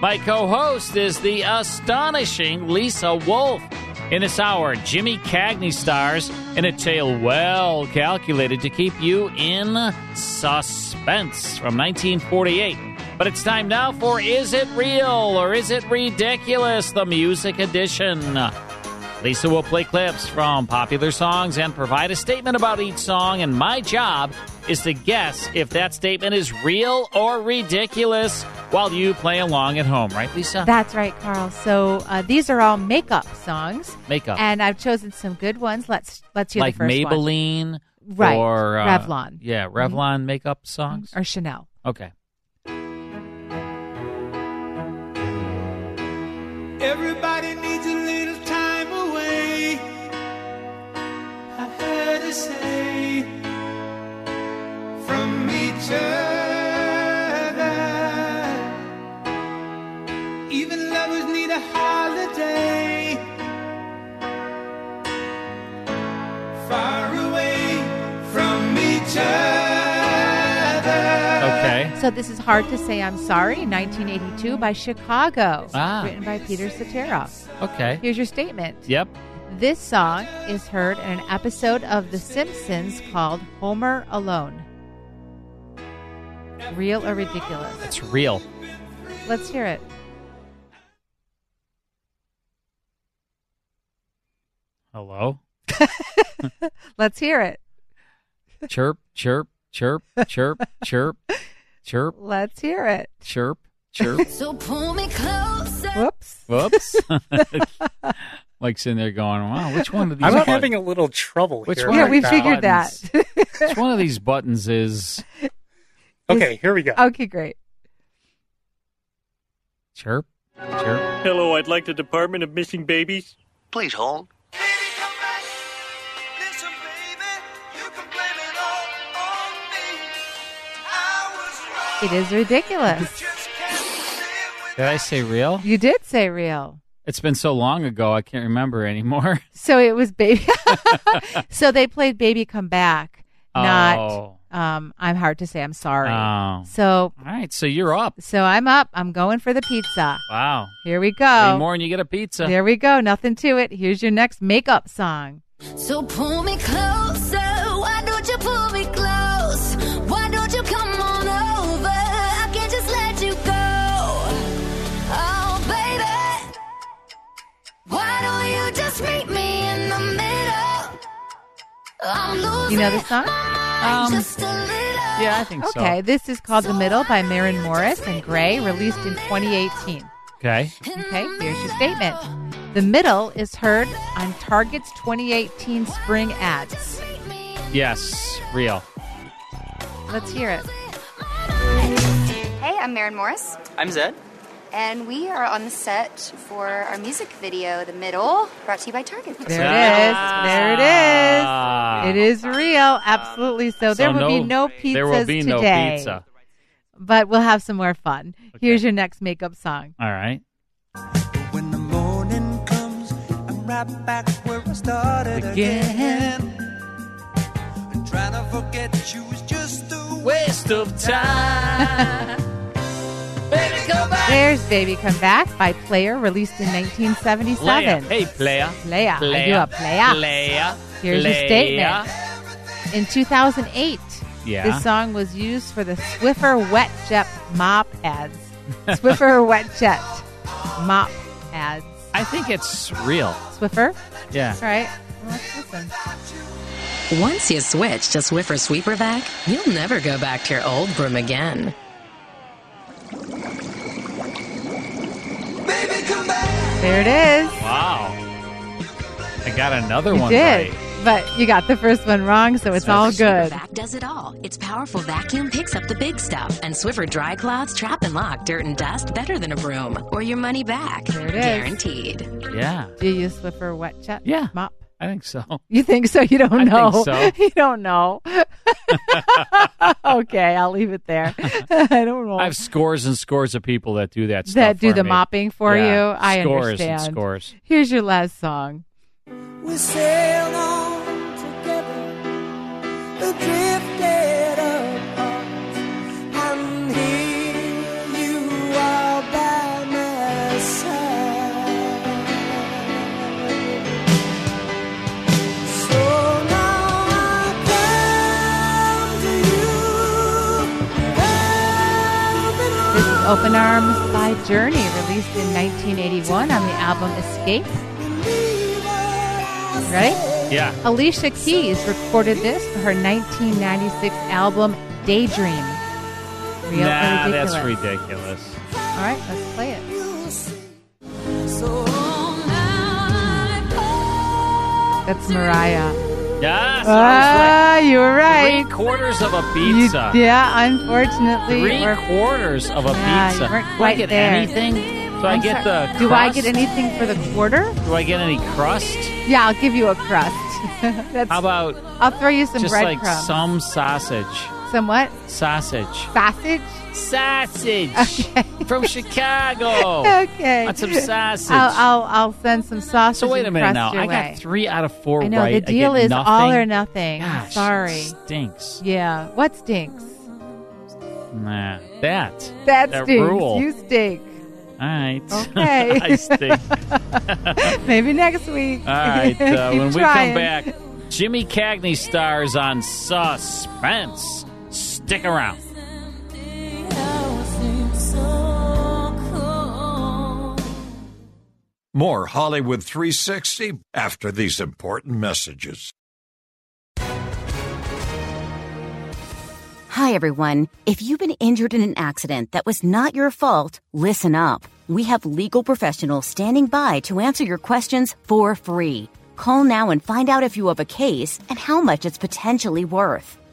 My co host is the astonishing Lisa Wolf. In this hour, Jimmy Cagney stars in a tale well calculated to keep you in suspense from 1948. But it's time now for Is It Real or Is It Ridiculous? The Music Edition. Lisa will play clips from popular songs and provide a statement about each song, and my job is to guess if that statement is real or ridiculous while you play along at home, right, Lisa? That's right, Carl. So uh, these are all makeup songs. Makeup. And I've chosen some good ones. Let's let's hear like the first Maybelline one. Right. or uh, Revlon. Yeah, Revlon makeup songs. Or Chanel. Okay. Everybody needs a little time away. I heard her say from each other. Need a holiday. Far away from each other. Okay. So this is Hard to Say I'm Sorry, 1982 by Chicago. Ah. Written by Peter Cetera. Okay. Here's your statement. Yep. This song is heard in an episode of The Simpsons called Homer Alone. Real or ridiculous? It's real. Let's hear it. Hello? Let's hear it. chirp, chirp, chirp, chirp, chirp, chirp, Let's hear it. chirp, chirp. So pull me closer. Whoops. Whoops. like sitting there going, wow, which one of these I'm buttons- having a little trouble Which here. one Yeah, we these figured that. which one of these buttons is Okay, here we go. Okay, great. chirp, chirp? Hello, I'd like the Department of Missing Babies. Please hold. It is ridiculous. Did I say real? You did say real. It's been so long ago, I can't remember anymore. So it was baby. so they played "Baby Come Back," not Oh. um, "I'm Hard to Say I'm Sorry." Oh. So, All right, so you're up. so I'm up. I'm going for the pizza. Wow. Here we Any go. more and you get a pizza. There we go. Nothing to it. Here's your next makeup song. So pull me closer. You know the song? my mind um, just a little. yeah, I think so. Okay, this is called "The Middle" by Maren Morris and Grey, released in 2018. Okay. Okay, here's your statement. The Middle is heard on Target's 2018 spring ads. Yes, real. Let's hear it. Hey, I'm Maren Morris, I'm Zedd. And we are on the set for our music video, The Middle, brought to you by Target. There it is. There it is. Ah. It is real. Absolutely. So, there will be no pizzas There will be today. no pizza. But we'll have some more fun. Here's your next makeup song. All right. When the morning comes, I'm right back where I started Again. again. And trying to forget you was just a Waste of time. Baby, come back. There's Baby Come Back by Player, released in 1977. Playa. Hey, Player. Player. I do a playa. Playa. Here's your statement. In 2008, Yeah. this song was used for the Swiffer Wet Jet mop ads. Swiffer Wet Jet mop ads. I think it's real. Swiffer? Yeah. All right. Well, let's listen. Once you switch to Swiffer Sweeper Vac, you'll never go back to your old broom again. There it is. Wow. I got another You one did. right. But you got the first one wrong, so it's all good. Vac does it all. Its powerful vacuum picks up the big stuff, and Swiffer Dry Clouds trap and lock dirt and dust better than a broom, or your money back. There it is. Guaranteed. Yeah. Do you use Swiffer Wet Jet Yeah. mop? I think so. You think so? You don't I think know. so. You don't know. okay, I'll leave it there. I don't know. I have scores and scores of people that do that stuff. that do for the me. mopping for Yeah. you. I scores understand. and scores. Here's your last song. We sailed on Open Arms by Journey, released in 1981 on the album Escape. Ready? Yeah. Alicia Keys recorded this for her 1996 album Daydream. Real nah, ridiculous? that's ridiculous. All right, let's play it. That's Mariah. Yes. Ah, you were right. Three quarters of a You- pizza. yeah, unfortunately. Three we're- quarters of a Yeah, you pizza. weren't Do I quite get there. anything? Do I I'm get sorry. the Do I get anything for the quarter? Do I get any crust? Yeah, I'll give you a crust. That's, How about I'll throw you some just like breadcrumbs. some sausage? Some what? Sausage. Sausage? Sausage Okay. from Chicago. okay. Want some sausage? I'll, I'll I'll send some sausage. so wait a minute now. I way. got three out of four I know right. the deal is nothing. all or nothing. Gosh, Sorry. Stinks. Yeah. What stinks? Nah, that. That, That stinks. rule. You stink. All right. Okay. I stink. Maybe next week. All right. Uh, when we come back, Jimmy Cagney stars on Suspense. Stick around. More Hollywood 360 after these important messages. Hi, everyone. If you've been injured in an accident that was not your fault, listen up. We have legal professionals standing by to answer your questions for free. Call now and find out if you have a case and how much it's potentially worth.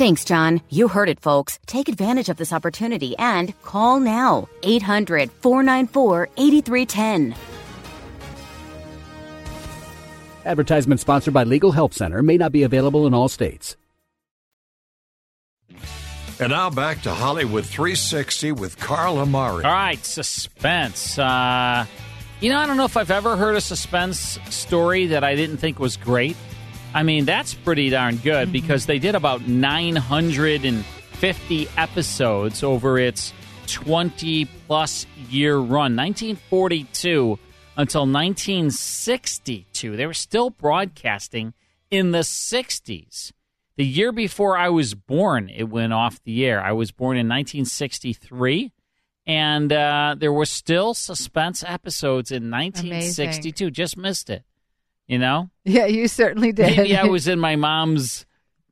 Thanks, John. You heard it, folks. Take advantage of this opportunity and call now. 800 494 8310. Advertisement sponsored by Legal Help Center may not be available in all states. And now back to Hollywood 360 with Carl Amari. All right, suspense. Uh, you know, I don't know if I've ever heard a suspense story that I didn't think was great. I mean, that's pretty darn good because they did about 950 episodes over its 20 plus year run, 1942 until 1962. They were still broadcasting in the 60s. The year before I was born, it went off the air. I was born in 1963, and uh, there were still suspense episodes in 1962. Just missed it. You know? Yeah, you certainly did. Maybe I was in my mom's,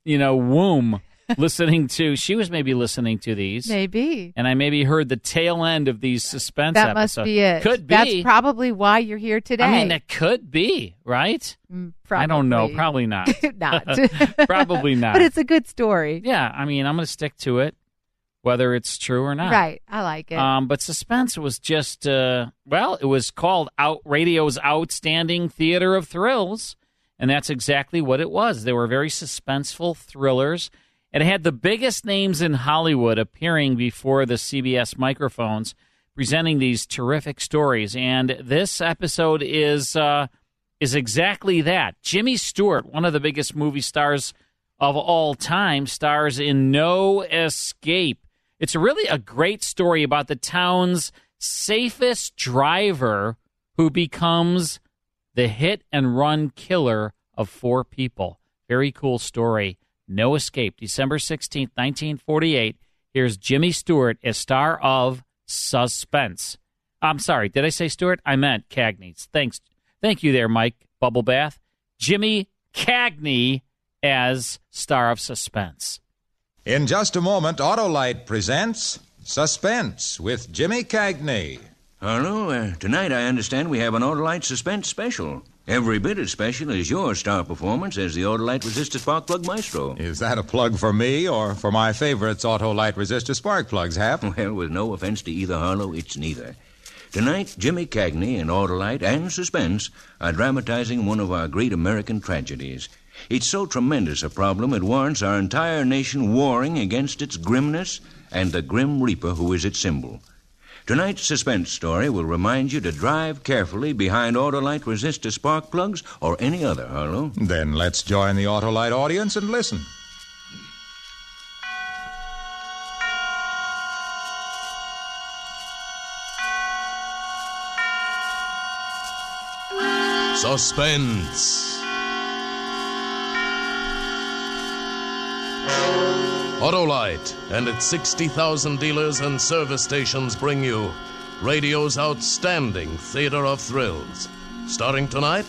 you know, womb listening to. She was maybe listening to these, Maybe. and I maybe heard the tail end of these suspense. That must be it. Could be. That's probably why you're here today. I mean, it could be right. Mm, I don't know. probably. Probably not. not. probably not. But it's a good story. Yeah, I mean, I'm going to stick to it. Whether it's true or not. Right. I like it. Um, but Suspense was just, uh, well, it was called out radio's outstanding theater of thrills, and that's exactly what it was. They were very suspenseful thrillers. It had the biggest names in Hollywood appearing before the CBS microphones, presenting these terrific stories. And this episode is uh, is exactly that. Jimmy Stewart, one of the biggest movie stars of all time, stars in No Escape. It's really a great story about the town's safest driver who becomes the hit and run killer of four people. Very cool story. No Escape, December 16th, 1948. Here's Jimmy Stewart as star of Suspense. I'm sorry, did I say Stewart? I meant Cagney's. Thanks. Thank you there, Mike Bubble Bath. Jimmy Cagney as star of Suspense. In just a moment, Autolite presents Suspense with Jimmy Cagney. Hello, uh, tonight I understand we have an Autolite Suspense special. Every bit as special as your star performance as the Autolite Resistor Spark Plug Maestro. Is that a plug for me or for my favorites, Autolite Resistor Spark Plugs, Hap? Well, with no offense to either Harlow, it's neither. Tonight, Jimmy Cagney and Autolite and Suspense are dramatizing one of our great American tragedies. It's so tremendous a problem it warrants our entire nation warring against its grimness and the Grim Reaper who is its symbol. Tonight's suspense story will remind you to drive carefully behind Autolite resistor spark plugs or any other, Harlow. Then let's join the Autolite audience and listen. Suspense. Autolite and its 60,000 dealers and service stations bring you radio's outstanding theater of thrills. Starting tonight,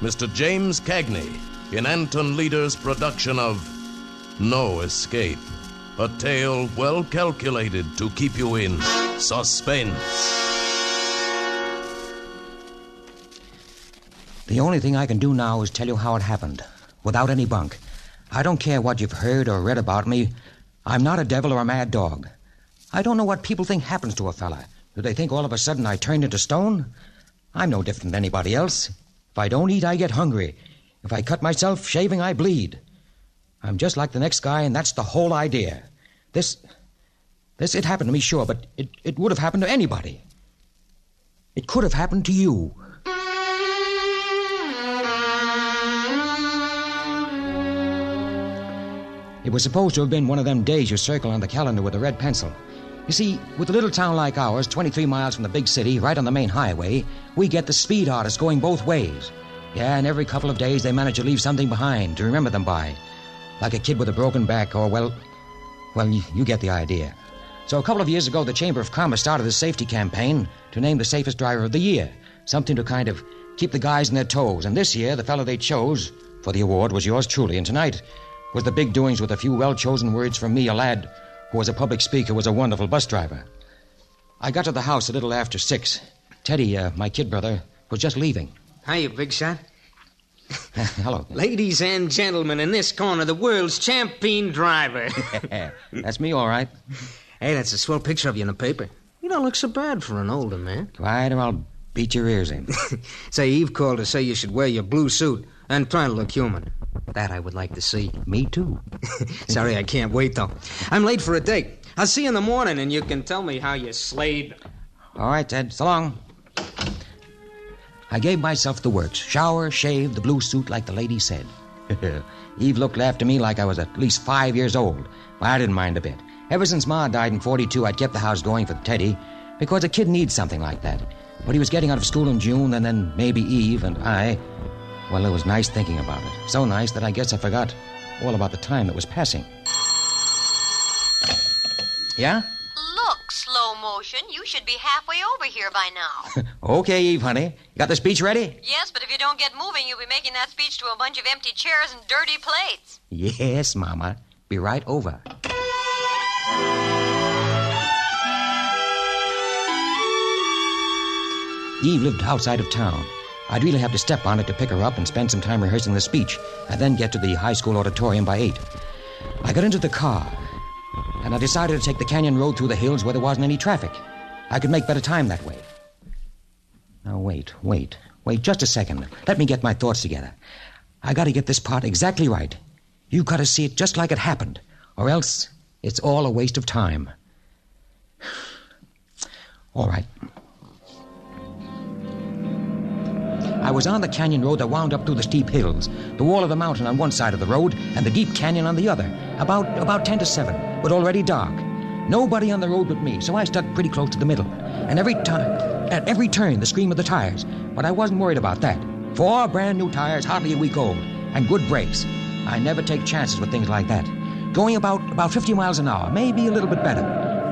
Mr. James Cagney in Anton Leader's production of No Escape, a tale well calculated to keep you in suspense. The only thing I can do now is tell you how it happened, without any bunk. I don't care what you've heard or read about me. I'm not a devil or a mad dog. I don't know what people think happens to a fella. Do they think all of a sudden I turned into stone? I'm no different than anybody else. If I don't eat, I get hungry. If I cut myself shaving, I bleed. I'm just like the next guy, and that's the whole idea. This. This, it happened to me, sure, but it, it would have happened to anybody. It could have happened to you. It was supposed to have been one of them days you circle on the calendar with a red pencil. You see, with a little town like ours, 23 miles from the big city, right on the main highway, we get the speed artists going both ways. Yeah, and every couple of days they manage to leave something behind to remember them by. Like a kid with a broken back, or, well, well, you, get the idea. So a couple of years ago, the Chamber of Commerce started a safety campaign to name the safest driver of the year. Something to kind of keep the guys on their toes. And this year, the fellow they chose for the award was yours truly. And tonight was the big doings with a few well chosen words from me, a lad who was a public speaker, was a wonderful bus driver. I got to the house a little after six. Teddy, uh, my kid brother, was just leaving. Hiya, Big Shot. Hello. Ladies and gentlemen, in this corner, the world's champion driver. That's me, all right. Hey, that's a swell picture of you in the paper. You don't look so bad for an older man. Quiet or I'll beat your ears in. say, Eve called to say you should wear your blue suit and try to look human. That I would like to see. Me too. Sorry, I can't wait, though. I'm late for a date. I'll see you in the morning, and you can tell me how you slayed. All right, Ted. So long. I gave myself the works shower, shave, the blue suit, like the lady said. Eve looked after me like I was at least five years old. Well, I didn't mind a bit. Ever since Ma died in 42, I'd kept the house going for Teddy because a kid needs something like that. But he was getting out of school in June, and then maybe Eve and I. Well, it was nice thinking about it. So nice that I guess I forgot all about the time that was passing. Yeah? Look, slow motion. You should be halfway over here by now. okay, Eve, honey. You got the speech ready? yes, but if you don't get moving, you'll be making that speech to a bunch of empty chairs and dirty plates. Yes, Mama. Be right over. Eve lived outside of town. I'd really have to step on it to pick her up and spend some time rehearsing the speech, and then get to the high school auditorium by 8. I got into the car. and I decided to take the canyon road through the hills where there wasn't any traffic. I could make better time that way. Now, wait, wait, wait just a second. Let me get my thoughts together. I gotta get this part exactly right. You gotta see it just like it happened, or else it's all a waste of time. All right. I was on the canyon road that wound up through the steep hills, the wall of the mountain on one side of the road, and the deep canyon on the other. About about ten to seven, but already dark. Nobody on the road but me, so I stuck pretty close to the middle. And every time, at every turn, the scream of the tires. But I wasn't worried about that. Four brand new tires, hardly a week old, and good brakes. I never take chances with things like that. Going about about 50 miles an hour, maybe a little bit better.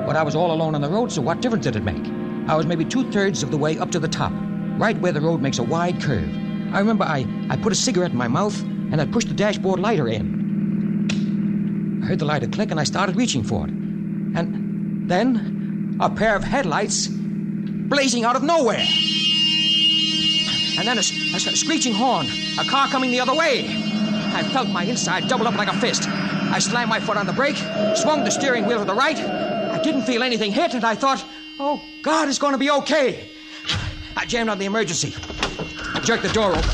But I was all alone on the road, so what difference did it make? I was maybe two thirds of the way up to the top, right where the road makes a wide curve. I remember I, I put a cigarette in my mouth and I pushed the dashboard lighter in. I heard the lighter click and I started reaching for it. And then a pair of headlights blazing out of nowhere. And then a, a screeching horn, a car coming the other way. I felt my inside double up like a fist. I slammed my foot on the brake, swung the steering wheel to the right. I didn't feel anything hit, and I thought, oh, God, it's going to be okay. I jammed on the emergency, I jerked the door open.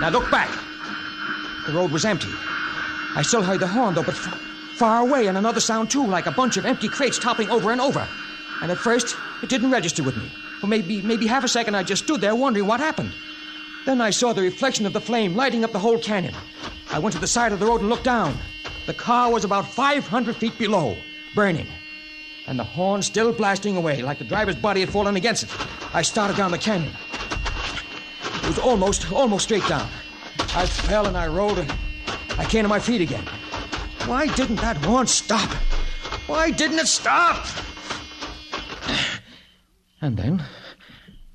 Now look back. The road was empty. I still heard the horn, though, but f- far away, and another sound, too, like a bunch of empty crates toppling over and over. And at first, it didn't register with me. For maybe, maybe half a second, I just stood there wondering what happened. Then I saw the reflection of the flame lighting up the whole canyon. I went to the side of the road and looked down. The car was about 500 feet below, burning. And the horn still blasting away like the driver's body had fallen against it. I started down the canyon. It was almost, almost straight down. I fell and I rolled and I came to my feet again. Why didn't that horn stop? Why didn't it stop? And then,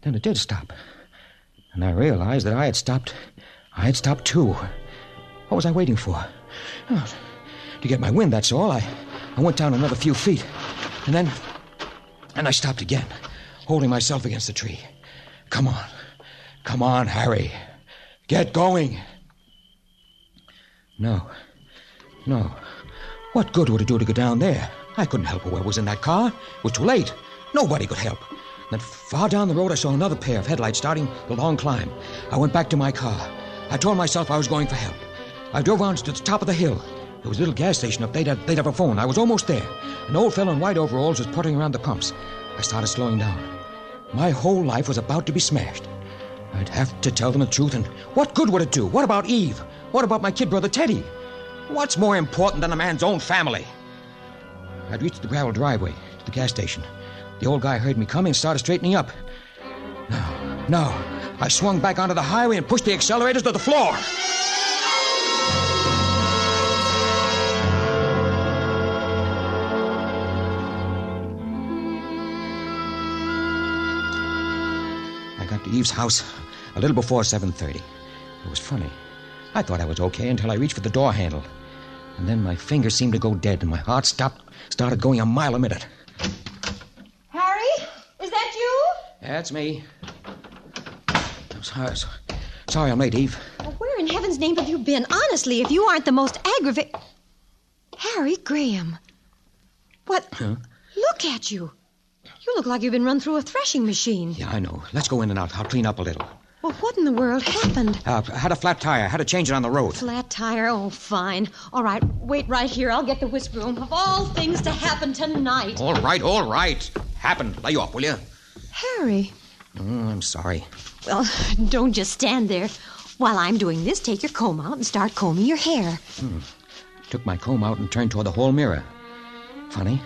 then it did stop. And I realized that I had stopped. I had stopped too. What was I waiting for? Oh, to get my wind, that's all. I, I went down another few feet. And then. And I stopped again, holding myself against the tree. Come on. Come on, Harry. Get going. No. No. What good would it do to go down there? I couldn't help whoever was in that car. It was too late. Nobody could help. Then far down the road, I saw another pair of headlights starting the long climb. I went back to my car. I told myself I was going for help. I drove on to the top of the hill. There was a little gas station up there. They'd, have a phone. I was almost there. An old fellow in white overalls was puttering around the pumps. I started slowing down. My whole life was about to be smashed. I'd have to tell them the truth, and what good would it do? What about Eve? What about my kid brother Teddy? What's more important than a man's own family? I'd reached the gravel driveway to the gas station. The old guy heard me coming and started straightening up. No, no. I swung back onto the highway and pushed the accelerators to the floor. Eve's house a little before 7:30. It was funny. I thought I was okay until I reached for the door handle. And then my fingers seemed to go dead and my heart stopped started going a mile a minute. Harry, is that you? That's me. I'm sorry, sorry I'm late, Eve. Where in heaven's name have you been? Honestly, if you aren't the most aggravating. Harry Graham. What? Huh? Look at you. You look like you've been run through a threshing machine. Yeah, I know. Let's go in and out. I'll clean up a little. Well, what in the world happened? Uh, I had a flat tire. I had to change it on the road. Flat tire? Oh, fine. All right, wait right here. I'll get the whisk broom. Of all things to happen tonight. All right, all right. Happened. Lay off, will you? Harry. Mm, I'm sorry. Well, don't just stand there. While I'm doing this, take your comb out and start combing your hair. Hmm. Took my comb out and turned toward the hall mirror. Funny.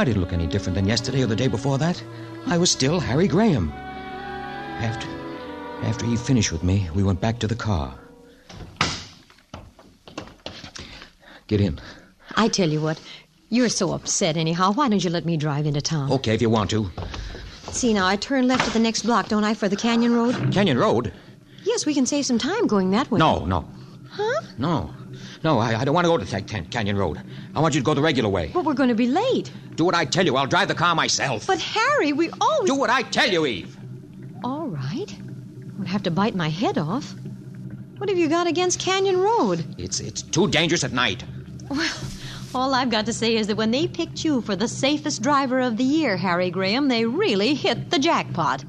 I didn't look any different than yesterday or the day before that. I was still Harry Graham. After, after he finished with me, we went back to the car. Get in. I tell you what, you're so upset anyhow. Why don't you let me drive into town? Okay, if you want to. See, now, I turn left at the next block, don't I, for the Canyon Road? Canyon Road? Yes, we can save some time going that way. No, no. Huh? No. No, I, I don't want to go to Tech Tent Canyon Road. I want you to go the regular way. But we're going to be late. Do what I tell you. I'll drive the car myself. But, Harry, we always. Do what I tell you, Eve. All right. Would have to bite my head off. What have you got against Canyon Road? It's it's too dangerous at night. Well, All I've got to say is that when they picked you for the safest driver of the year, Harry Graham, they really hit the jackpot.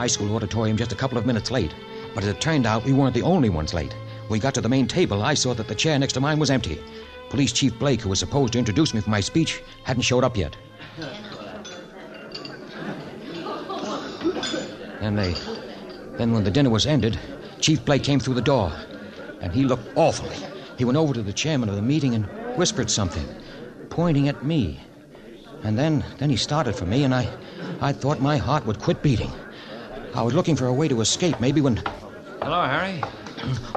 High school auditorium just a couple of minutes late. But as it turned out, we weren't the only ones late. When we got to the main table, I saw that the chair next to mine was empty. Police Chief Blake, who was supposed to introduce me for my speech, hadn't showed up yet. And they. Then, when the dinner was ended, Chief Blake came through the door. And he looked awful. He went over to the chairman of the meeting and whispered something, pointing at me. And then, then he started for me, and I, I thought my heart would quit beating. I was looking for a way to escape, maybe when. Hello, Harry.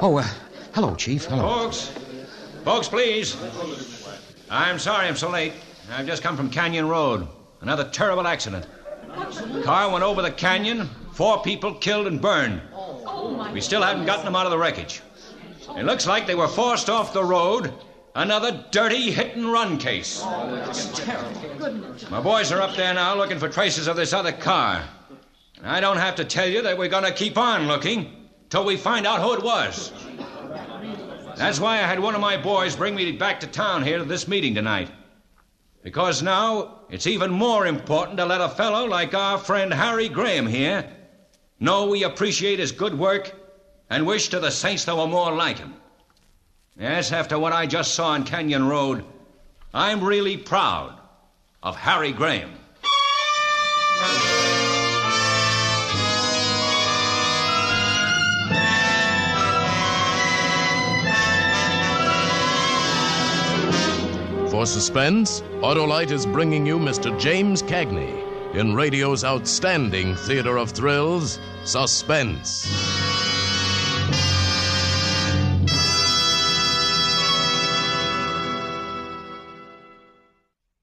Oh, uh, hello, Chief. Hello. Folks. Folks, please. I'm sorry I'm so late. I've just come from Canyon Road. Another terrible accident. Car went over the canyon, four people killed and burned. We still haven't gotten them out of the wreckage. It looks like they were forced off the road. Another dirty hit and run case. My boys are up there now looking for traces of this other car. I don't have to tell you that we're going to keep on looking till we find out who it was. That's why I had one of my boys bring me back to town here to this meeting tonight. Because now it's even more important to let a fellow like our friend Harry Graham here know we appreciate his good work and wish to the saints there were more like him. Yes, after what I just saw on Canyon Road, I'm really proud of Harry Graham. For suspense, Autolite is bringing you Mr. James Cagney in radio's outstanding theater of thrills, Suspense.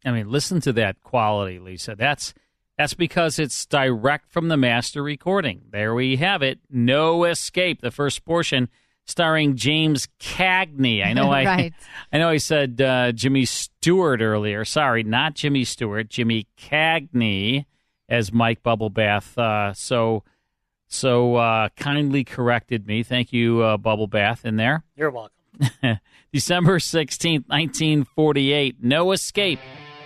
I mean, listen to that quality, Lisa. That's that's because it's direct from the master recording. There we have it. No escape. The first portion starring James Cagney. I know I Right. I know I said uh, Jimmy Stewart earlier. Sorry, not Jimmy Stewart. Jimmy Cagney as Mike Bubblebath. Uh, so so uh, kindly corrected me. Thank you, uh, Bubblebath, in there. You're welcome. December 16th, 1948. No escape.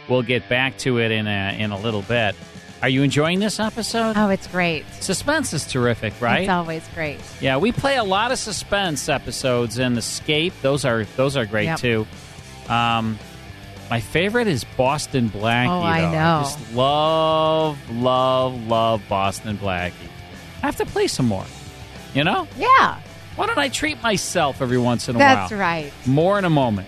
We'll get back to it in a, in a little bit. Are you enjoying this episode? Oh, it's great. Suspense is terrific, right? It's always great. Yeah, we play a lot of suspense episodes and Escape. Those are those are great Yep. too. Um, my favorite is Boston Blackie. Oh, I though. know. just love, love, love Boston Blackie. I have to play some more. You know? Yeah. Why don't I treat myself every once in a That's while? That's right. More in a moment.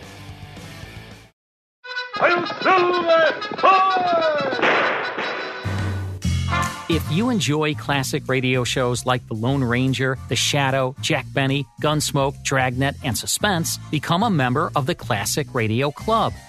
If you enjoy classic radio shows like The Lone Ranger, The Shadow, Jack Benny, Gunsmoke, Dragnet, and Suspense, become a member of the Classic Radio Club.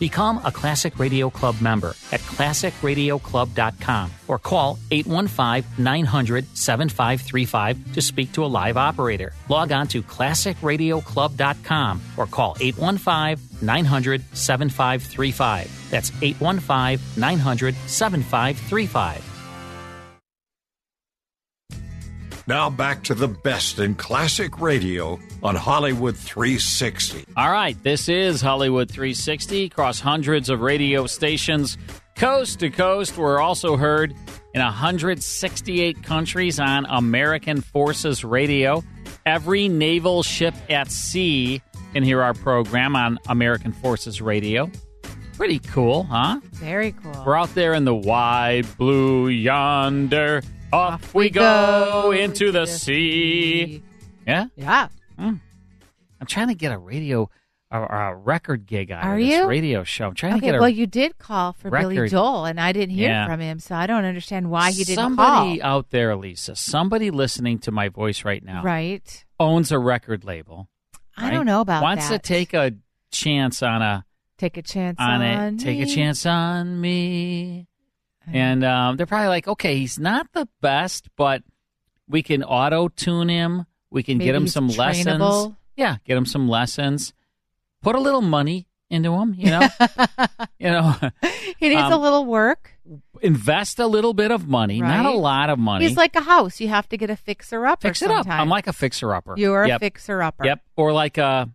Become a Classic Radio Club member at classicradioclub.com or call 815 900 7535 to speak to a live operator. Log on to classicradioclub.com or call 815 900 7535. That's 815 900 7535. Now back to the best in classic radio on Hollywood 360. All right, this is Hollywood 360 across hundreds of radio stations, coast to coast. We're also heard in 168 countries on American Forces Radio. Every naval ship at sea can hear our program on American Forces Radio. Pretty cool, huh? Very cool. We're out there in the wide blue yonder. Off we go into the sea. Yeah? Yeah. Mm. I'm trying to get a radio, a, a record gig out Are of this you? radio show. I'm trying to Okay, get a well, you did call for Billy record. Joel, and I didn't hear Yeah. from him, so I don't understand why he didn't somebody call. out there, Lisa, somebody listening to my voice right now, Right. owns a record label. I don't know about that. Wants that. to take a chance on a Take a chance on on, it. Take a me. chance on me. And um, they're probably like, okay, he's not the best, but we can auto tune him. We can Maybe get him some lessons. Yeah, get him some lessons. Put a little money into him. You know, you know. He needs Um, a little work. Invest a little bit of money, not a lot of money. He's like a house. You have to get a fixer upper. fix it up. I'm like a fixer upper. You're a fixer upper. Yep, or like a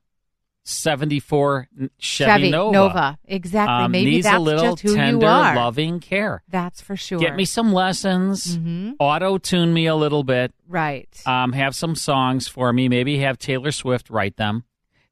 '74 Chevy, Chevy Nova. Nova. Exactly. Um, Maybe needs that's a little just who you tender, are. loving care. That's for sure. Get me some lessons. Mhm. Auto tune me a little bit. Right. Um, have some songs for me. Maybe have Taylor Swift write them.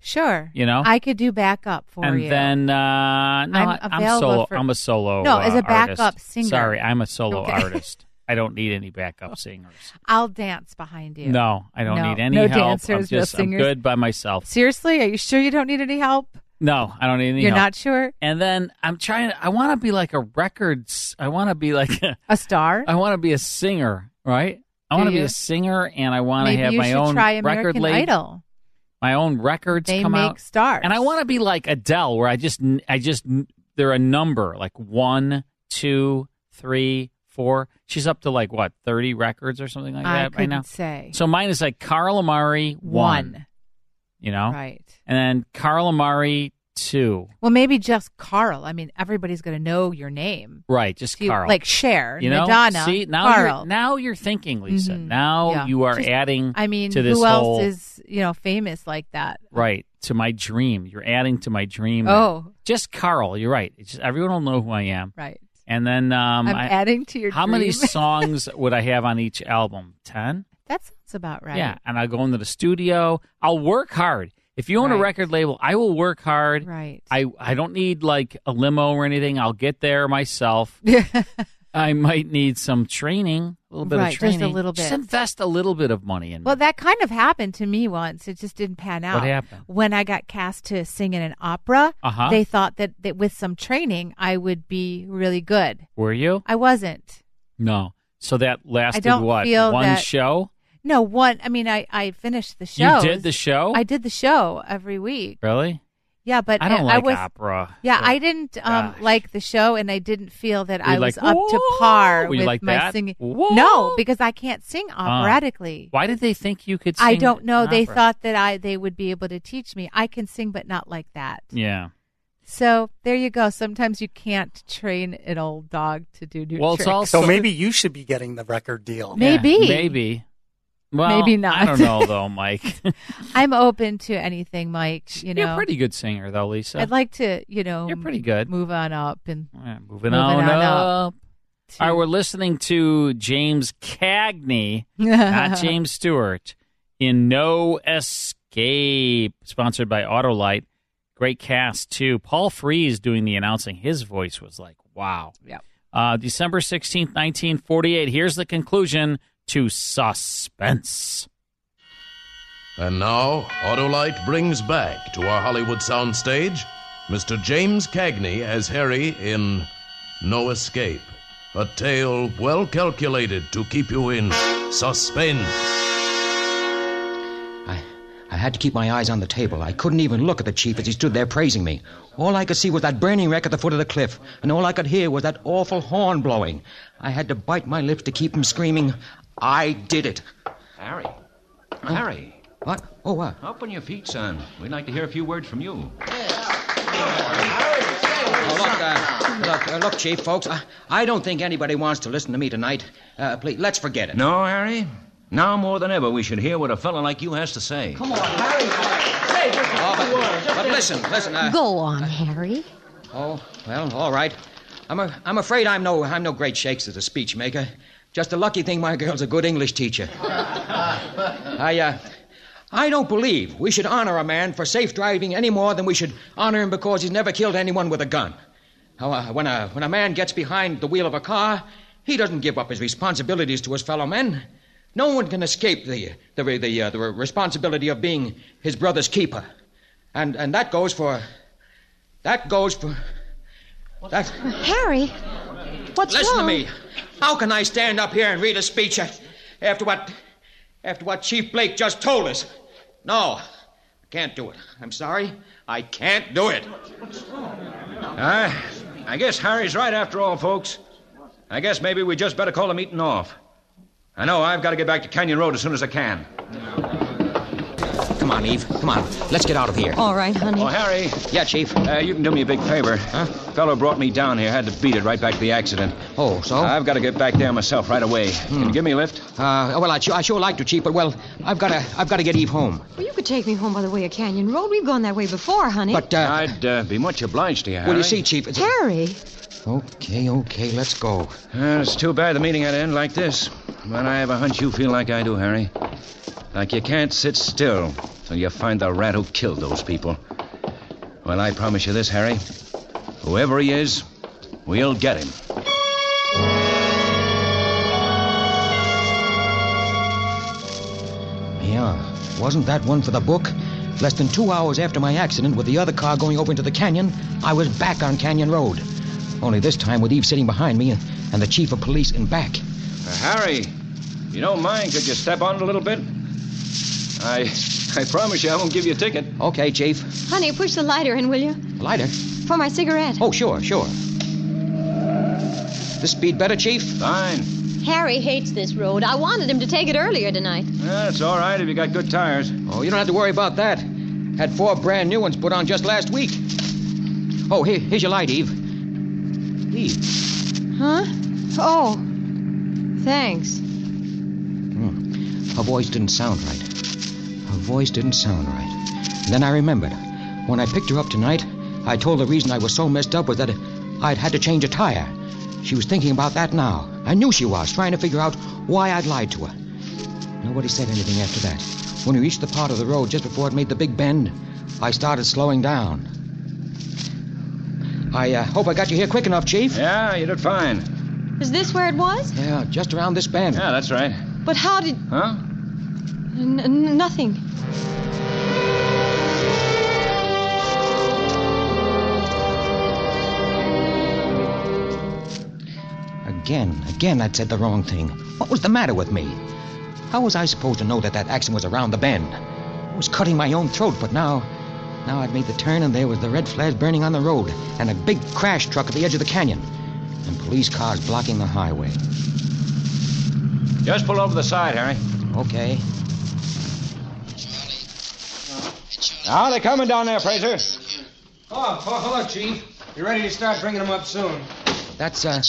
Sure. You know? I could do backup for and you. And then uh, no, I'm I'm solo. for- I'm a solo. No, uh, as a backup artist. singer. Sorry, I'm a solo Okay. artist. I don't need any backup singers. I'll dance behind you. No, I don't No. need any no help. I'm dancers, no just I'm singers. good by myself. Seriously, are you sure you don't need any help? No, I don't need any You're help. not sure? And then I'm trying. I want to be like a records. I want to be like a, A star? I want to be a singer, right? I want to be a singer, and I want to have my own try record label. Idol. My own records They come out, stars. and I want to be like Adele, where I just, I just, they're a number like one, two, three, four. She's up to like what thirty records or something like I that right now. say. So mine is like Carl Amari one, One. you know, Right. and then Carl Amari two, Well, maybe just Carl. I mean, everybody's going to know your name. right? Just So you- Carl, Like Cher, You know, Madonna, see now Carl. you're now you're thinking, Lisa. Mhm. Now Yeah. you are Just- adding. I mean, to this who else whole, is you know famous like that? right to my dream? You're adding to my dream. Oh. just Carl. You're right. It's just, everyone will know who I am. Right. And then um, I'm I- adding to your. How many songs would I have on each album? Ten. that sounds about right. Yeah, and I'll go into the studio. I'll work hard. If you own a record label, I will work hard. Right. I I don't need like a limo or anything. I'll get there myself. I might need some training, a little bit Right, of just a training. little Just bit. invest a little bit of money in. Well, that kind of happened to me once. It just didn't pan out. What happened? When I got cast to sing in an opera, Uh-huh. they thought that, that with some training, I would be really good. Were you? I wasn't. No. So that lasted what? One that- show? No, one. I mean, I, I finished the show. You did the show? I did the show every week. Really? Yeah, but I don't I like was, opera. Yeah, I didn't um, like the show, and I didn't feel that Were I you was like, up to par Were you with like my that? singing. Whoa. No, because I can't sing Uh, operatically. why did they think you could sing I don't know. They opera? thought that I they would be able to teach me. I can sing, but not like that. Yeah. So there you go. Sometimes you can't train an old dog to do new Well, it's tricks. also- So maybe you should be getting the record deal. Maybe. Yeah, maybe. Well, Maybe not. I don't know though, Mike. I'm open to anything, Mike. You know, You're a pretty good singer though, Lisa. I'd like to, you know, You're pretty good. Move on up and Yeah, moving, on, up. All right, we're listening to James Cagney, not James Stewart, in No Escape, sponsored by Autolite. Great cast too. Paul Frees doing the announcing. His voice was like, wow. Yeah. Uh, December sixteenth, nineteen forty-eight. Here's the conclusion to Suspense. And now, Autolite brings back to our Hollywood soundstage Mr. James Cagney as Harry in No Escape, a tale well calculated to keep you in suspense. I I had to keep my eyes on the table. I couldn't even look at the chief as he stood there praising me. All I could see was that burning wreck at the foot of the cliff, and all I could hear was that awful horn blowing. I had to bite my lips to keep from screaming, I did it. Harry. Harry. What? Oh, what? Up on your feet, son. We'd like to hear a few words from you. Oh, look, uh, look, uh, look, Chief, folks. I, I don't think anybody wants to listen to me tonight. Uh, please, let's forget it. No, Harry. Now more than ever, we should hear what a fellow like you has to say. Come on, Harry. Oh, but, but listen, listen. Uh, Go on, Harry. Oh, well, all right. I'm, a, I'm afraid I'm no, I'm no great shakes as a speech maker. Just a lucky thing my girl's a good English teacher. I, uh, I don't believe we should honor a man for safe driving any more than we should honor him because he's never killed anyone with a gun. How, uh, when, a, when a man gets behind the wheel of a car, he doesn't give up his responsibilities to his fellow men. No one can escape the, the, the, uh, the responsibility of being his brother's keeper. And, and that goes for. That goes for. That. Harry, what's Listen wrong? to me. How can I stand up here and read a speech after what after what Chief Blake just told us? No, I Can't do it. I'm sorry. I can't do it. Uh, I guess Harry's right after all, folks. I guess maybe we just better call the meeting off. I know I've got to get back to Canyon Road as soon as I can. Come on, Eve. Come on. Let's get out of here. All right, honey. Oh, Harry. Yeah, Chief. Uh, you can do me a big favor. Huh? Fellow brought me down here. Had to beat it right back to the accident. Oh, so? I've got to get back there myself right away. Can you give me a lift? Uh, well, I, I sure like to, Chief, but well, I've got to, I've got to get Eve home. Well, you could take me home by the way of Canyon Road. We've gone that way before, honey. But, uh, I'd uh, be much obliged to you, Harry. well, you see, Chief, it's Harry. okay, okay, let's go. Uh, it's too bad the meeting had to end like this. But I have a hunch you feel like I do, Harry. Like you can't sit still till you find the rat who killed those people. Well, I promise you this, Harry. Whoever he is, we'll get him. Yeah, wasn't that one for the book? Less than two hours after my accident with the other car going over into the canyon, I was back on Canyon Road. Only this time with Eve sitting behind me and the chief of police in back. Uh, Harry, you don't mind, could you step on it a little bit? I I promise you I won't give you a ticket. Okay, Chief. Honey, push the lighter in, will you? Lighter? For my cigarette. Oh, sure, sure. This speed better, Chief? Fine. Harry hates this road. I wanted him to take it earlier tonight. That's all right if you got good tires. Oh, you don't have to worry about that. Had four brand new ones put on just last week. Oh, here, here's your light, Eve. Eve. Huh? Oh. Thanks. Hmm. Her voice didn't sound right. Her voice didn't sound right. Then I remembered. When I picked her up tonight, I told the reason I was so messed up was that I'd had to change a tire. She was thinking about that now. I knew she was, trying to figure out why I'd lied to her. Nobody said anything after that. When we reached the part of the road just before it made the big bend, I started slowing down. I uh, hope I got you here quick enough, Chief. Yeah, you did fine. Is this where it was? Yeah, just around this bend. Yeah, that's right. But how did. Huh? N- n- nothing. Again, again, I'd said the wrong thing. What was the matter with me? How was I supposed to know that that accident was around the bend? I was cutting my own throat, but now. Now I'd made the turn and there was the red flares burning on the road and a big crash truck at the edge of the canyon and police cars blocking the highway. Just pull over the side, Harry. Okay. Now they're coming down there, Fraser. Oh, oh, hello, Chief. You ready to start bringing them up soon? That's, uh.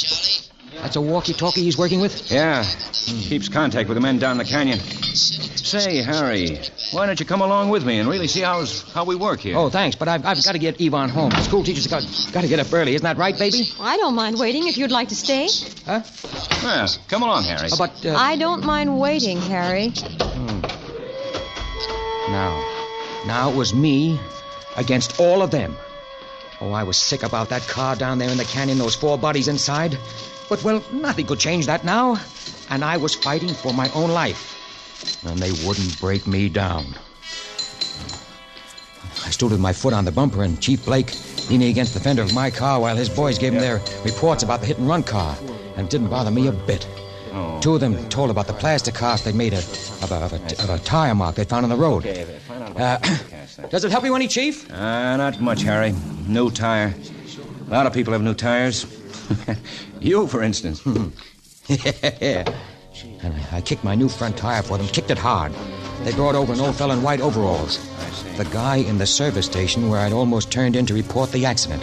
That's a walkie talkie he's working with? Yeah. Keeps contact with the men down the canyon. Say, Harry, why don't you come along with me and really see how's, how we work here? Oh, thanks, but I've, I've got to get Yvonne home. The school teacher's got, got to get up early. Isn't that right, baby? I don't mind waiting if you'd like to stay. Huh? Yeah, come along, Harry. How about, uh, I don't mind waiting, Harry. Now, now it was me against all of them. Oh, I was sick about that car down there in the canyon, those four bodies inside. But, well, nothing could change that now. And I was fighting for my own life. And they wouldn't break me down. I stood with my foot on the bumper, and Chief Blake leaning against the fender of my car while his boys gave him their reports about the hit and run car. And it didn't bother me a bit. Two of them told about the plaster cast they'd made a, of, a, of, a, of a tire mark they found on the road. Uh, does it help you any, Chief? Uh, not much, Harry. New tire. A lot of people have new tires. you, for instance. yeah. And I, I kicked my new front tire for them, kicked it hard. They brought over an old fellow in white overalls. The guy in the service station where I'd almost turned in to report the accident.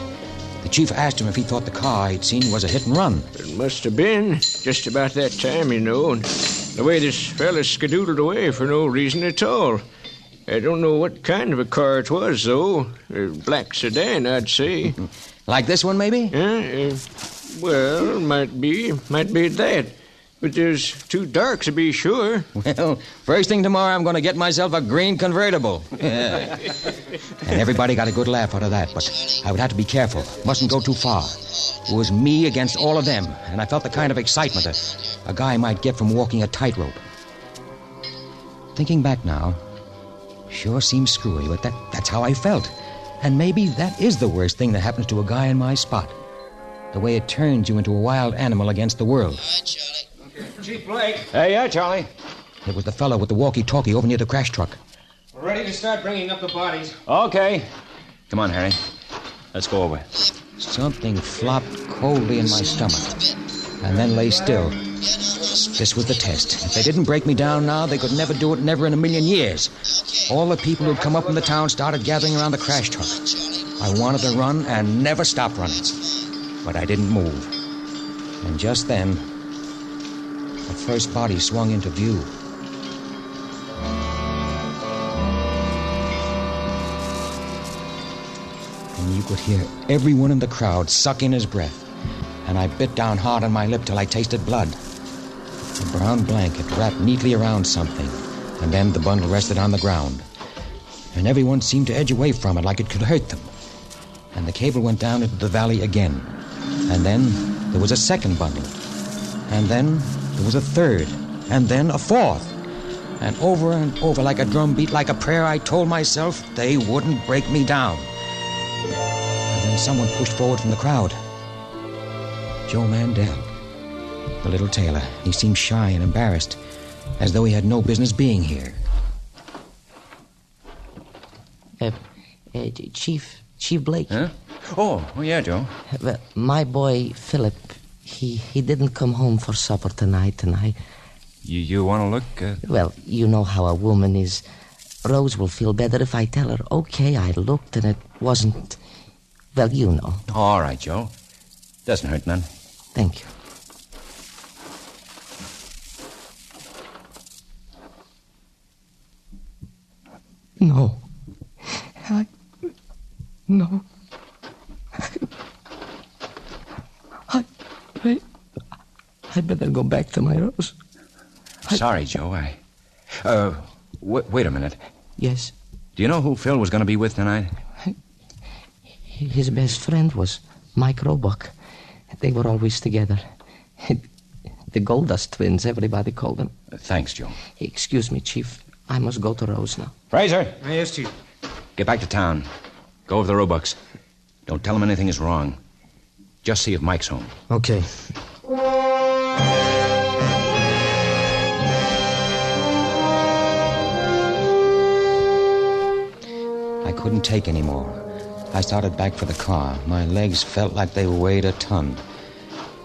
The chief asked him if he thought the car he'd seen was a hit and run. It must have been just about that time, you know, and the way this fella skedoodled away for no reason at all. I don't know what kind of a car it was, though. A black sedan, I'd say. like this one, maybe? Yeah, uh, well, might be. Might be that. But there's too dark to be sure. Well, first thing tomorrow, I'm going to get myself a green convertible. and everybody got a good laugh out of that, but I would have to be careful. Mustn't go too far. It was me against all of them, and I felt the kind of excitement a, a guy might get from walking a tightrope. Thinking back now, sure seems screwy, but that, that's how I felt. And maybe that is the worst thing that happens to a guy in my spot. The way it turns you into a wild animal against the world. Chief Blake. Hey, yeah, Charlie. It was the fellow with the walkie talkie over near the crash truck. We're ready to start bringing up the bodies. Okay. Come on, Harry. Let's go over. Something flopped coldly in my stomach and then lay still. This was the test. If they didn't break me down now, they could never do it, never in a million years. All the people who'd come up from the town started gathering around the crash truck. I wanted to run and never stop running. But I didn't move. And just then, the first body swung into view. And you could hear everyone in the crowd suck in his breath. And I bit down hard on my lip till I tasted blood. A brown blanket wrapped neatly around something, and then the bundle rested on the ground. And everyone seemed to edge away from it like it could hurt them. And the cable went down into the valley again. And then there was a second bundle. And then there was a third. And then a fourth. And over and over, like a drum beat, like a prayer, I told myself they wouldn't break me down. And then someone pushed forward from the crowd. Joe Mandel, the little tailor. He seemed shy and embarrassed, as though he had no business being here. Uh, uh, Chief, Chief Blake. Huh? Oh, oh yeah, Joe. Well, my boy Philip, he he didn't come home for supper tonight, and I. You, you want to look? Uh... Well, you know how a woman is. Rose will feel better if I tell her. Okay, I looked, and it wasn't. Well, you know. All right, Joe. Doesn't hurt none. Thank you. No. I, no. I, I, I better go back to my rose. Sorry, Joe. I. Uh, w- wait a minute. Yes. Do you know who Phil was going to be with tonight? His best friend was Mike Roebuck. They were always together. The Gold Dust twins, everybody called them. Uh, thanks, Joe. Excuse me, Chief. I must go to Rose now. Fraser, Yes, Chief. get back to town. Go over the Roebucks. Don't tell them anything is wrong. Just see if Mike's home. Okay. I couldn't take any more. I started back for the car. My legs felt like they weighed a ton.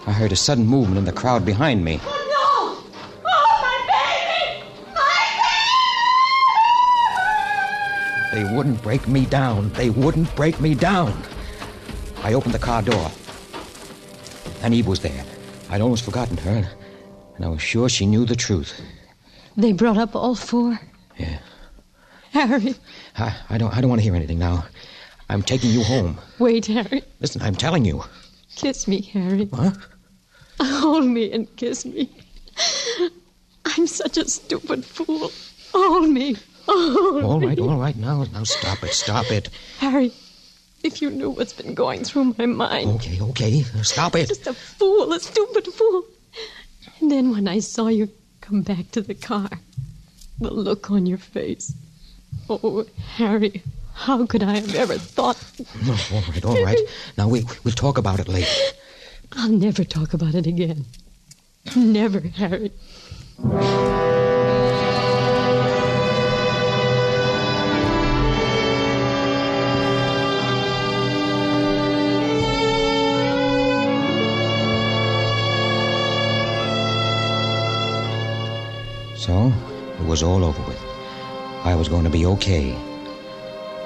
I heard a sudden movement in the crowd behind me. Oh, no! Oh, my baby! My baby! They wouldn't break me down. They wouldn't break me down. I opened the car door. And Eve was there. I'd almost forgotten her, and I was sure she knew the truth. They brought up all four. Yeah. Harry, I, I don't I don't want to hear anything now. I'm taking you home. wait, Harry. Listen, I'm telling you. Kiss me, Harry. What? Hold me and kiss me. I'm such a stupid fool. Hold me. Hold All me. right, all right. Now, now stop it, stop it. Harry, if you knew what's been going through my mind. Okay, okay. Stop it. Just a fool, a stupid fool. And then when I saw you come back to the car, the look on your face. Oh, Harry, how could I have ever thought? No, all right, all right. Now we we'll talk about it later. I'll never talk about it again. Never, Harry. So it was all over with. I was going to be okay.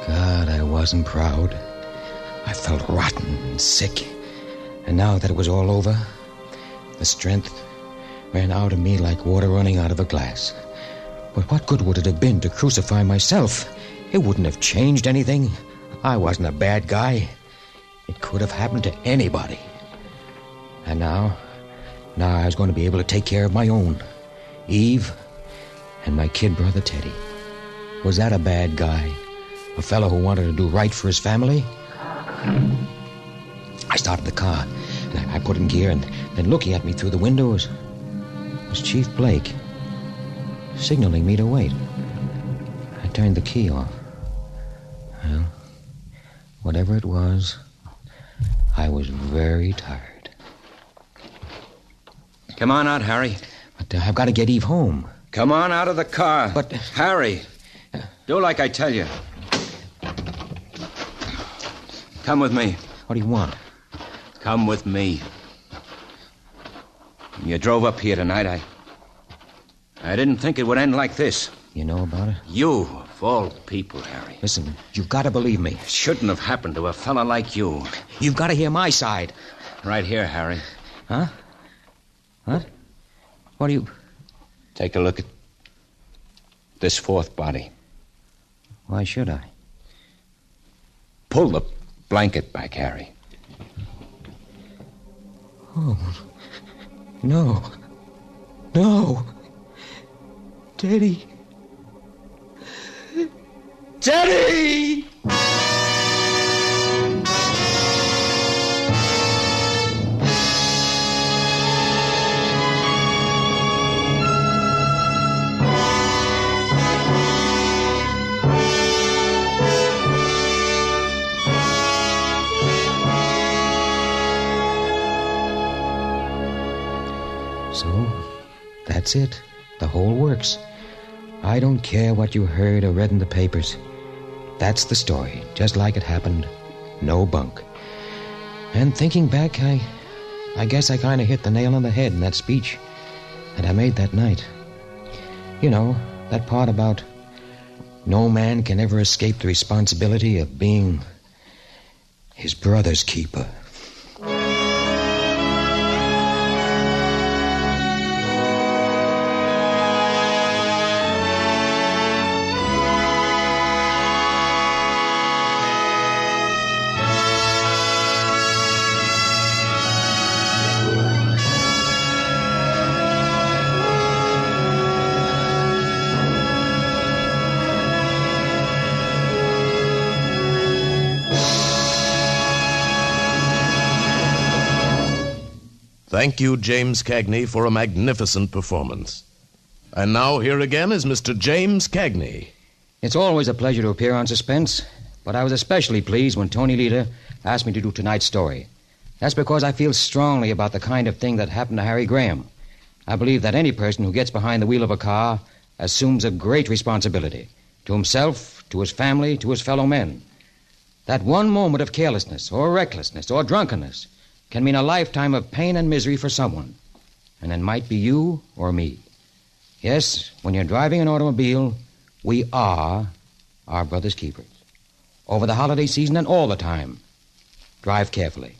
God, I wasn't proud. I felt rotten and sick. And now that it was all over, the strength ran out of me like water running out of a glass. But what good would it have been to crucify myself? It wouldn't have changed anything. I wasn't a bad guy. It could have happened to anybody. And now, now I was going to be able to take care of my own. Eve and my kid brother Teddy. Was that a bad guy? A fellow who wanted to do right for his family? I started the car, and I, put in gear, and then looking at me through the windows was Chief Blake, signaling me to wait. I turned the key off. Well, whatever it was, I was very tired. Come on out, Harry. But uh, I've got to get Eve home. Come on out of the car. But, uh, Harry, Do like I tell you. Come with me. What do you want? Come with me. When you drove up here tonight, I. I didn't think it would end like this. You know about it? You, of all people, Harry. Listen, you've got to believe me. It shouldn't have happened to a fella like you. You've got to hear my side. Right here, Harry. Huh? What? What are you. Take a look at this fourth body. Why should I? Pull the blanket back, Harry. Oh. No. No. Teddy. Teddy! So, that's it. The whole works. I don't care what you heard or read in the papers. That's the story, just like it happened. No bunk. And thinking back, I. I guess I kind of hit the nail on the head in that speech that I made that night. You know, that part about no man can ever escape the responsibility of being his brother's keeper. Thank you, James Cagney, for a magnificent performance. And now, here again is Mr. James Cagney. It's always a pleasure to appear on Suspense, but I was especially pleased when Tony Leader asked me to do tonight's story. That's because I feel strongly about the kind of thing that happened to Harry Graham. I believe that any person who gets behind the wheel of a car assumes a great responsibility to himself, to his family, to his fellow men. That one moment of carelessness or recklessness or drunkenness can mean a lifetime of pain and misery for someone. And it might be you or me. Yes, when you're driving an automobile, we are our brother's keepers. Over the holiday season and all the time. Drive carefully.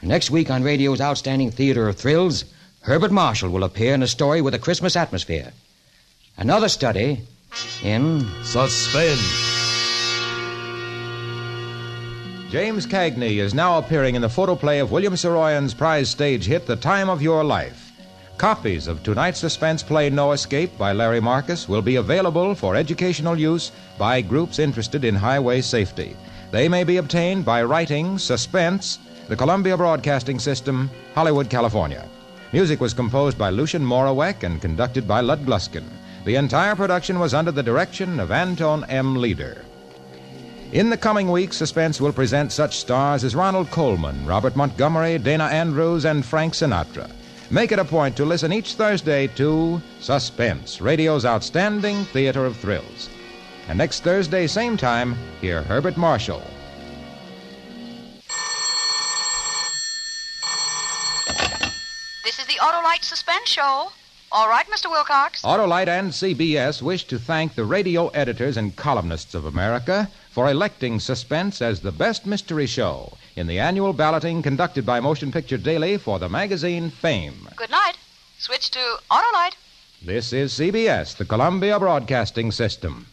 Next week on radio's outstanding theater of thrills, Herbert Marshall will appear in a story with a Christmas atmosphere. Another study in Suspense. James Cagney is now appearing in the photoplay of William Saroyan's prize stage hit, The Time of Your Life. Copies of tonight's suspense play, No Escape, by Larry Marcus, will be available for educational use by groups interested in highway safety. They may be obtained by writing Suspense, the Columbia Broadcasting System, Hollywood, California. Music was composed by Lucien Moraweck and conducted by Lud Gluskin. The entire production was under the direction of Anton M. Leader. In the coming weeks, Suspense will present such stars as Ronald Colman, Robert Montgomery, Dana Andrews, and Frank Sinatra. Make it a point to listen each Thursday to Suspense, radio's outstanding theater of thrills. And next Thursday, same time, hear Herbert Marshall. This is the Autolite Suspense Show. All right, Mr. Wilcox. Autolite and CBS wish to thank the radio editors and columnists of America for electing Suspense as the best mystery show in the annual balloting conducted by Motion Picture Daily for the magazine Fame. Good night. Switch to Autolite. This is CBS, the Columbia Broadcasting System.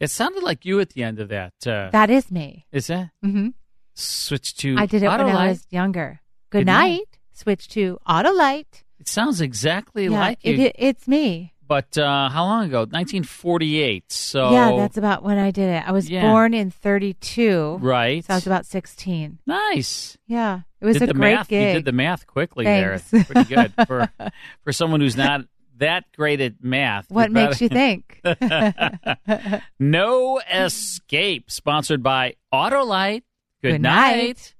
It sounded like you at the end of that. Uh, That is me. is that? Mm-hmm. Switch to. I did it when I was younger. Good Good night. night. Switch to Autolite. It sounds exactly Yeah, like you. it, it- it's me. But uh, how long ago? 1948. So Yeah, that's about when I did it. I was Yeah. born in 32. Right. So I was about 16. nice. Yeah. It was did a great math, gig. You did the math quickly Thanks. there. Pretty good for for someone who's not that great at math. What You're makes you think? no Escape, sponsored by Autolite. Good, Good night.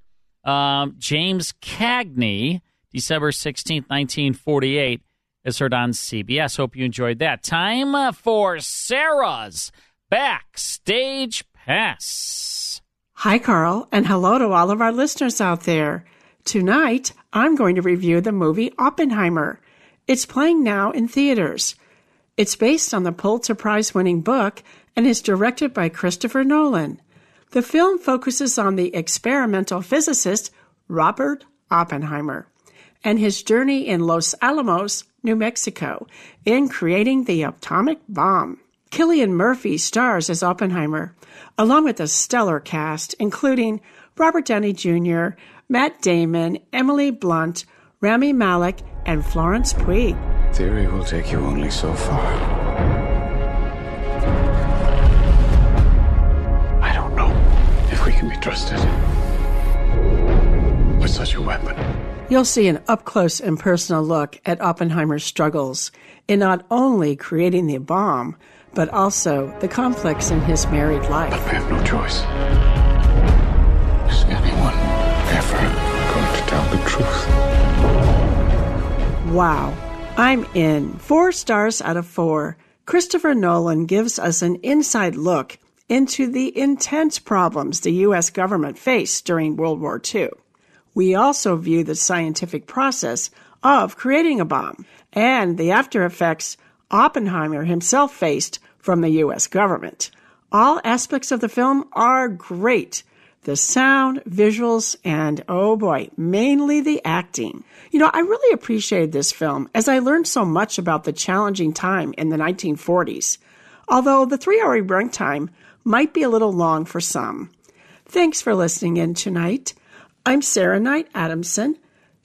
Um, James Cagney, December 16th, 1948, is heard on CBS. Hope you enjoyed that. Time for Sarah's Backstage Pass. Hi, Carl, and hello to all of our listeners out there. Tonight, I'm going to review the movie Oppenheimer. It's playing now in theaters. It's based on the Pulitzer Prize winning book and is directed by Christopher Nolan. The film focuses on the experimental physicist Robert Oppenheimer and his journey in Los Alamos, New Mexico, in creating the atomic bomb. Cillian Murphy stars as Oppenheimer, along with a stellar cast, including Robert Downey Jr., Matt Damon, Emily Blunt, Rami Malek, and Florence Pugh. Theory will take you only so far. I don't know if we can be trusted with such a weapon. You'll see an up close and personal look at Oppenheimer's struggles in not only creating the bomb, but also the conflicts in his married life. I have no choice. Wow. I'm in. Four stars out of four. Christopher Nolan gives us an inside look into the intense problems the U.S. government faced during World War II. We also view the scientific process of creating a bomb and the after effects Oppenheimer himself faced from the U.S. government. All aspects of the film are great. The sound, visuals, and oh boy, mainly the acting. You know, I really appreciated this film as I learned so much about the challenging time in the 1940s. Although the three hour runtime might be a little long for some. Thanks for listening in tonight. I'm Sarah Knight Adamson,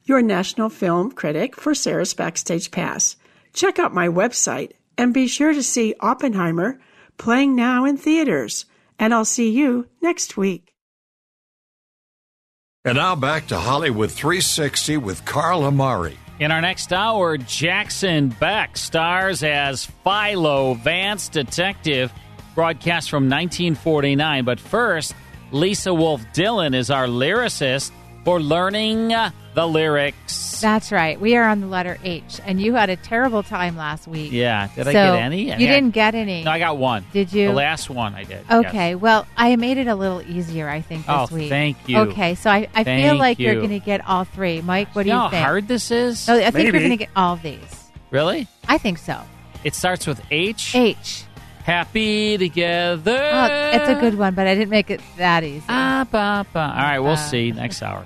your national film critic for Sarah's Backstage Pass. Check out my website and be sure to see Oppenheimer playing now in theaters. And I'll see you next week. And now back to Hollywood 360 with Carl Amari. In our next hour, Jackson Beck stars as Philo Vance Detective, broadcast from 1949. But first, Lisa Wolf Dillon is our lyricist for learning uh, the lyrics. That's right. We are on the letter H, and you had a terrible time last week. Yeah. Did I So, get any? I you didn't get any. No, I got one. Did you? The last one I did. Okay, yes. well, I made it a little easier, I think, this Oh, week. thank you. Okay, so I, I feel like you're going to get all three. Mike, what do You you, know how hard this is? No, I think you're going to get all of these. Really? I think so. It starts with H. H. Happy together. Oh, it's a good one, but I didn't make it that easy. Ah, ba, ba. All right, we'll Uh, see next hour.